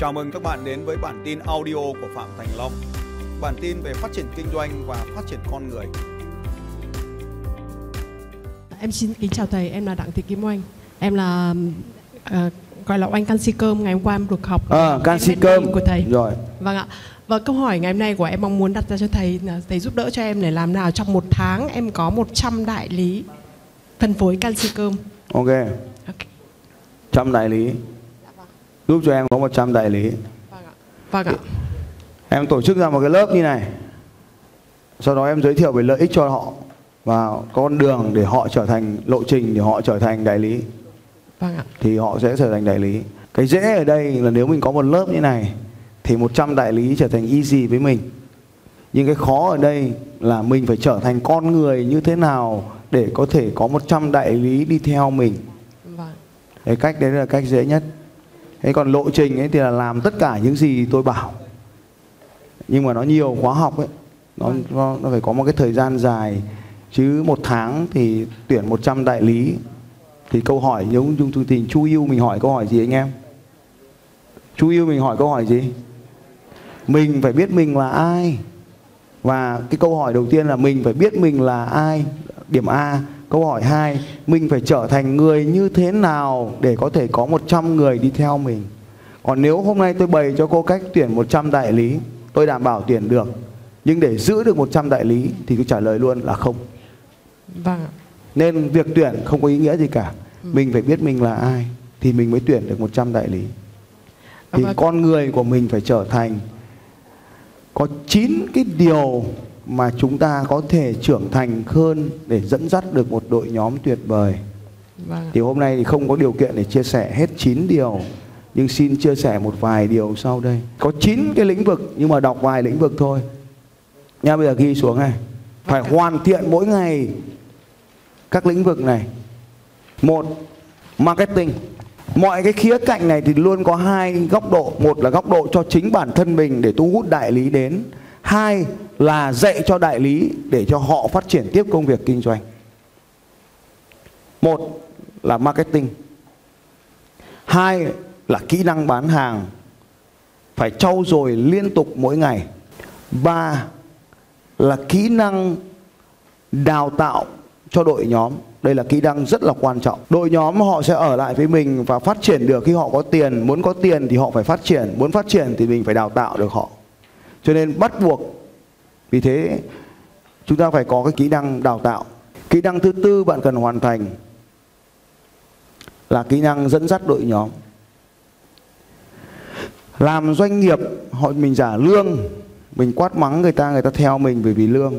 Chào mừng các bạn đến với bản tin audio của Phạm Thành Long. Bản tin về phát triển kinh doanh và phát triển con người. Em xin kính chào thầy, em là Đặng Thị Kim Oanh. Em là à, gọi là oanh canxi cơm ngày hôm qua em được học À, canxi cơm của thầy. Rồi Vâng ạ. Và câu hỏi ngày hôm nay của em mong muốn đặt ra cho thầy là thầy giúp đỡ cho em để làm nào trong một tháng em có 100 đại lý phân phối canxi cơm. ok Ok. trăm đại lý Giúp cho em có 100 đại lý Vâng ạ. Vâng ạ. Em tổ chức ra một cái lớp như này Sau đó em giới thiệu về lợi ích cho họ Và con đường để họ trở thành lộ trình để họ trở thành đại lý Vâng ạ. Thì họ sẽ trở thành đại lý Cái dễ ở đây là nếu mình có một lớp như này Thì 100 đại lý trở thành easy với mình Nhưng cái khó ở đây là mình phải trở thành con người như thế nào Để có thể có 100 đại lý đi theo mình Vâng. cái cách đấy là cách dễ nhất thế còn lộ trình ấy thì là làm tất cả những gì tôi bảo. Nhưng mà nó nhiều khóa học ấy nó, nó, nó phải có một cái thời gian dài. Chứ một tháng thì tuyển 100 đại lý. Thì câu hỏi giống chung chương trình chu yêu mình hỏi câu hỏi gì anh em? Chu yêu mình hỏi câu hỏi gì? Mình phải biết mình là ai. Và cái câu hỏi đầu tiên là mình phải biết mình là ai? Điểm A câu hỏi 2 mình phải trở thành người như thế nào để có thể có 100 người đi theo mình? Còn nếu hôm nay tôi bày cho cô cách tuyển 100 đại lý tôi đảm bảo tuyển được nhưng để giữ được 100 đại lý thì tôi trả lời luôn là không. Vâng nên việc tuyển không có ý nghĩa gì cả. Mình phải biết mình là ai thì mình mới tuyển được 100 đại lý. Thì Vâng. con người của mình phải trở thành có 9 cái điều mà chúng ta có thể trưởng thành hơn để dẫn dắt được một đội nhóm tuyệt vời. Vâng. Thì hôm nay thì không có điều kiện để chia sẻ hết 9 điều nhưng xin chia sẻ một vài điều sau đây. Có 9 cái lĩnh vực nhưng mà đọc vài lĩnh vực thôi. Nha bây giờ ghi xuống này. Phải hoàn thiện mỗi ngày các lĩnh vực này. Một, marketing. Mọi cái khía cạnh này thì luôn có hai góc độ. Một là góc độ cho chính bản thân mình để thu hút đại lý đến. Hai là dạy cho đại lý để cho họ phát triển tiếp công việc kinh doanh. Một là marketing. Hai là kỹ năng bán hàng. Phải trau dồi liên tục mỗi ngày. Ba là kỹ năng đào tạo cho đội nhóm đây là kỹ năng rất là quan trọng đội nhóm họ sẽ ở lại với mình và phát triển được khi họ có tiền, muốn có tiền thì họ phải phát triển muốn phát triển thì mình phải đào tạo được họ cho nên bắt buộc vì thế, chúng ta phải có cái kỹ năng đào tạo. Kỹ năng thứ tư bạn cần hoàn thành là kỹ năng dẫn dắt đội nhóm. Làm doanh nghiệp, họ mình giả lương, mình quát mắng người ta người ta theo mình bởi vì lương.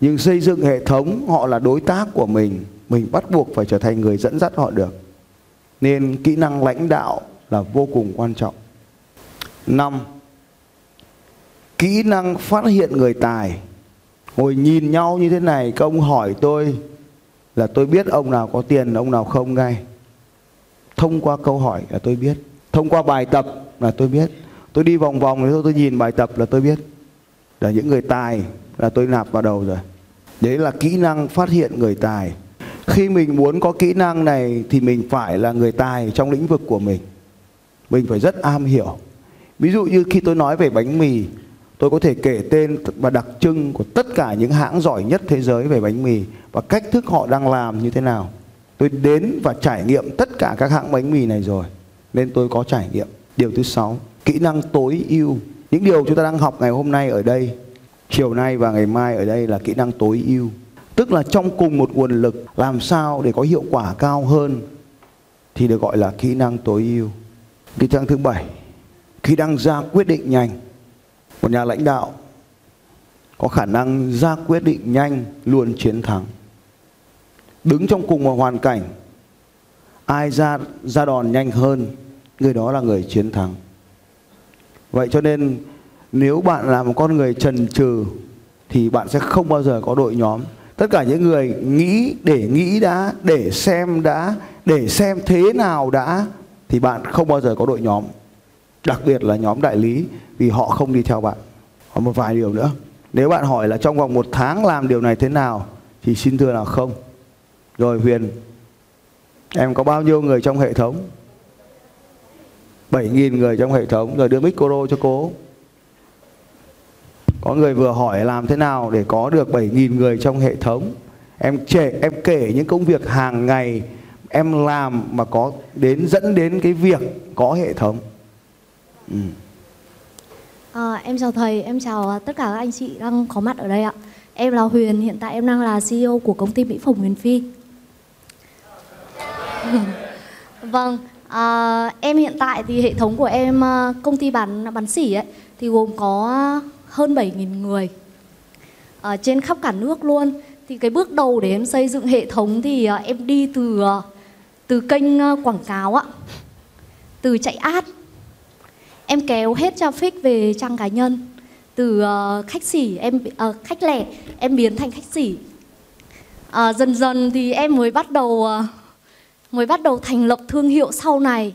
Nhưng xây dựng hệ thống, họ là đối tác của mình mình bắt buộc phải trở thành người dẫn dắt họ được. Nên kỹ năng lãnh đạo là vô cùng quan trọng. Năm kỹ năng phát hiện người tài. Ngồi nhìn nhau như thế này, các ông hỏi tôi là tôi biết ông nào có tiền, ông nào không ngay. Thông qua câu hỏi là tôi biết. Thông qua bài tập là tôi biết. Tôi đi vòng vòng rồi tôi nhìn bài tập là tôi biết. Là những người tài là tôi nạp vào đầu rồi. Đấy là kỹ năng phát hiện người tài. Khi mình muốn có kỹ năng này thì mình phải là người tài trong lĩnh vực của mình. Mình phải rất am hiểu. Ví dụ như khi tôi nói về bánh mì tôi có thể kể tên và đặc trưng của tất cả những hãng giỏi nhất thế giới về bánh mì và cách thức họ đang làm như thế nào. Tôi đến và trải nghiệm tất cả các hãng bánh mì này rồi, nên tôi có trải nghiệm. Điều thứ sáu, kỹ năng tối ưu. Những điều chúng ta đang học ngày hôm nay ở đây, chiều nay và ngày mai ở đây là kỹ năng tối ưu. Tức là trong cùng một nguồn lực, làm sao để có hiệu quả cao hơn thì được gọi là kỹ năng tối ưu. Kỹ năng thứ bảy, kỹ năng ra quyết định nhanh một nhà lãnh đạo có khả năng ra quyết định nhanh, luôn chiến thắng. Đứng trong cùng một hoàn cảnh, ai ra ra đòn nhanh hơn, người đó là người chiến thắng. Vậy cho nên, nếu bạn là một con người trần trừ, thì bạn sẽ không bao giờ có đội nhóm. Tất cả những người nghĩ, để nghĩ đã, để xem đã, để xem thế nào đã, thì bạn không bao giờ có đội nhóm đặc biệt là nhóm đại lý, vì họ không đi theo bạn. Còn một vài điều nữa. Nếu bạn hỏi là trong vòng một tháng làm điều này thế nào, thì xin thưa là không. Rồi huyền, em có bao nhiêu người trong hệ thống? 7.000 người trong hệ thống. Rồi đưa micro cho cô. Có người vừa hỏi làm thế nào để có được 7.000 người trong hệ thống? Em trẻ em kể những công việc hàng ngày em làm mà có đến, dẫn đến cái việc có hệ thống ừ. à, em chào thầy em chào tất cả các anh chị đang có mặt ở đây ạ. Em là Huyền hiện tại em đang là CEO của công ty mỹ phẩm Huyền Phi. Vâng à, em hiện tại thì hệ thống của em à, công ty bán bán sỉ ấy thì gồm có hơn 7.000 người ở trên khắp cả nước luôn. Thì cái bước đầu để em xây dựng hệ thống thì à, em đi từ từ kênh quảng cáo ạ từ chạy ad em kéo hết traffic về trang cá nhân. Từ uh, khách sỉ em uh, khách lẻ em biến thành khách sỉ. Uh, dần dần thì em mới bắt đầu uh, mới bắt đầu thành lập thương hiệu sau này.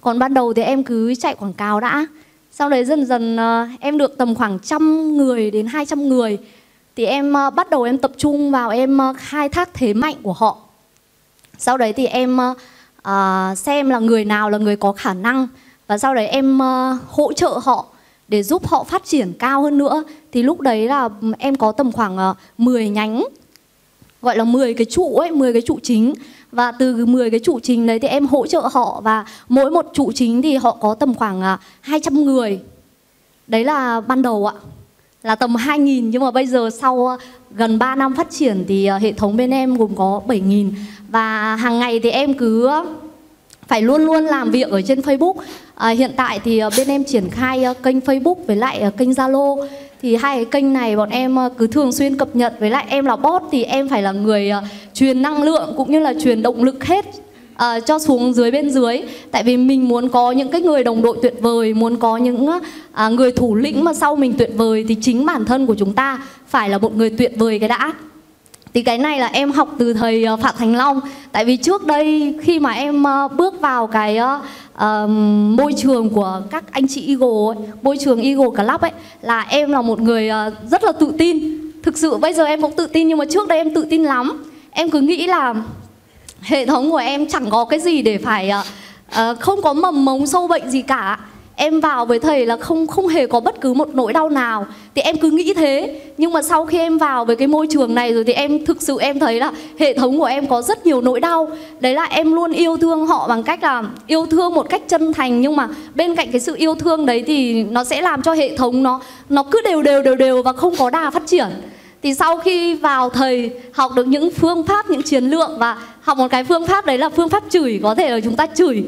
Còn ban đầu thì em cứ chạy quảng cáo đã. Sau đấy dần dần uh, em được tầm khoảng trăm người đến 200 người. Thì em uh, bắt đầu em tập trung vào em uh, khai thác thế mạnh của họ. Sau đấy thì em uh, xem là người nào là người có khả năng và sau đấy em uh, hỗ trợ họ để giúp họ phát triển cao hơn nữa. Thì lúc đấy là ừ, em có tầm khoảng ờ, uh, 10 nhánh gọi là 10 cái trụ ấy, 10 cái trụ chính. Và từ 10 cái trụ chính đấy thì em hỗ trợ họ. Và mỗi một trụ chính thì họ có tầm khoảng ờ, uh, 200 người. Đấy là ban đầu ạ. Là tầm 2.000 nhưng mà bây giờ sau uh, gần 3 năm phát triển thì uh, hệ thống bên em gồm có 7.000 và hàng ngày thì em cứ phải luôn luôn làm việc ở trên Facebook. À, hiện tại thì à, bên em triển khai à, kênh Facebook với lại à, kênh Zalo. Thì hai cái kênh này bọn em cứ thường xuyên cập nhật. Với lại em là bot thì em phải là người truyền năng lượng cũng như là truyền động lực hết À, cho xuống dưới bên dưới. Tại vì mình muốn có những cái người đồng đội tuyệt vời muốn có những à, người thủ lĩnh mà sau mình tuyệt vời thì chính bản thân của chúng ta phải là một người tuyệt vời cái đã thì cái này là em học từ thầy ờ, Phạm Thành Long. Tại vì trước đây khi mà em ờ, bước vào cái uh, môi trường của các anh chị Eagle ấy, môi trường Eagle Club ấy là em là một người rất là tự tin. Thực sự bây giờ em cũng tự tin nhưng mà trước đây em tự tin lắm. Em cứ nghĩ là hệ thống của em chẳng có cái gì để phải uh, không có mầm mống sâu bệnh gì cả em vào với thầy là không không hề có bất cứ một nỗi đau nào. Thì em cứ nghĩ thế. Nhưng mà sau khi em vào với cái môi trường này rồi thì em thực sự em thấy là hệ thống của em có rất nhiều nỗi đau. Đấy là em luôn yêu thương họ bằng cách là yêu thương một cách chân thành. Nhưng mà bên cạnh cái sự yêu thương đấy thì nó sẽ làm cho hệ thống nó nó cứ đều đều đều đều và không có đà phát triển. Thì sau khi vào thầy, học được những phương pháp, những chiến lược và học một cái phương pháp đấy là phương pháp chửi có thể là chúng ta chửi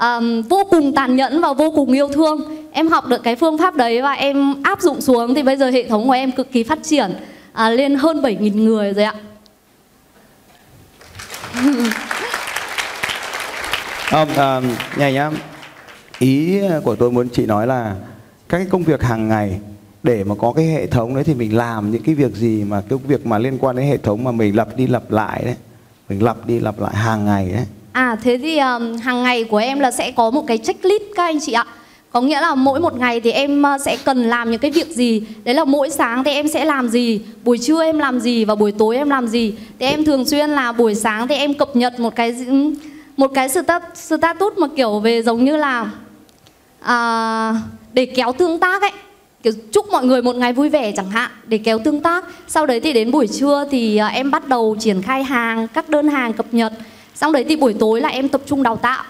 um, vô cùng tàn nhẫn và vô cùng yêu thương. Em học được cái phương pháp đấy và em áp dụng xuống thì bây giờ hệ thống của em cực kỳ phát triển. À, lên hơn 7.000 người rồi ạ. Không à, nhảy nhá. Ý của tôi muốn chị nói là các cái công việc hàng ngày để mà có cái hệ thống đấy thì mình làm những cái việc gì mà cái việc mà liên quan đến hệ thống mà mình lặp đi lặp lại đấy. Mình lặp đi lặp lại hàng ngày đấy. À thế thì um, hàng ngày của em là sẽ có một cái checklist các anh chị ạ. Có nghĩa là mỗi một ngày thì em sẽ cần làm những cái việc gì? Đấy là mỗi sáng thì em sẽ làm gì? Buổi trưa em làm gì và buổi tối em làm gì? Thì em thường xuyên là buổi sáng thì em cập nhật một cái một cái status mà kiểu về giống như là à, Để kéo tương tác ấy. Kiểu chúc mọi người một ngày vui vẻ chẳng hạn để kéo tương tác. Sau đấy thì đến buổi trưa thì ờ, em bắt đầu triển khai hàng các đơn hàng cập nhật. Xong đấy thì buổi tối là em tập trung đào tạo.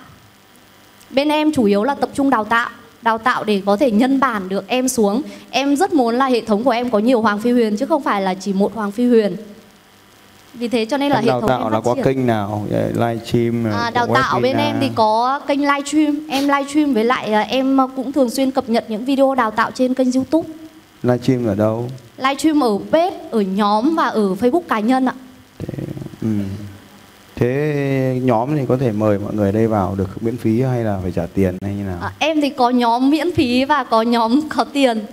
Bên em chủ yếu là tập trung đào tạo Đào tạo để có thể nhân bản được em xuống. Em rất muốn là hệ thống của em có nhiều Hoàng Phi Huyền Chứ không phải là chỉ một Hoàng Phi Huyền. Vì thế cho nên là em hệ đào thống tạo em là có kênh nào? Livestream à, đào tạo bên em thì có kênh livestream em livestream với lại à, em cũng thường xuyên cập nhật những video đào tạo trên kênh youtube. Livestream ở đâu? Livestream ở page ở nhóm và ở facebook cá nhân ạ. Thế, ừ. Thế nhóm thì có thể mời mọi người đây vào được miễn phí hay là phải trả tiền hay như nào? à, em thì có nhóm miễn phí và có nhóm có tiền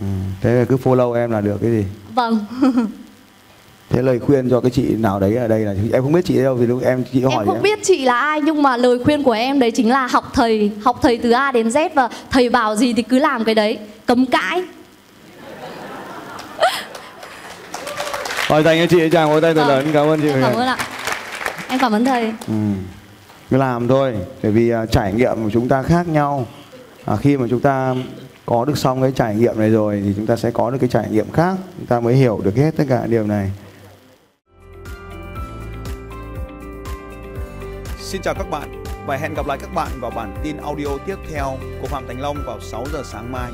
ừ. Thế là cứ follow em là được cái gì? vâng Thế lời khuyên cho cái chị nào đấy ở đây là em không biết chị đâu vì lúc em chị hỏi em không biết chị là ai nhưng mà lời khuyên của em đấy chính là học thầy học thầy từ A đến Z và thầy bảo gì thì cứ làm cái đấy cấm cãi Rồi dành cho chị chàng vỗ tay thật Vâng. lớn cảm ơn chị em cảm ơn ạ em cảm ơn thầy ừ. làm thôi bởi vì à, trải nghiệm của chúng ta khác nhau à, khi mà chúng ta có được xong cái trải nghiệm này rồi thì chúng ta sẽ có được cái trải nghiệm khác chúng ta mới hiểu được hết tất cả điều này Xin chào các bạn và hẹn gặp lại các bạn vào bản tin audio tiếp theo của Phạm Thành Long vào 6 giờ sáng mai.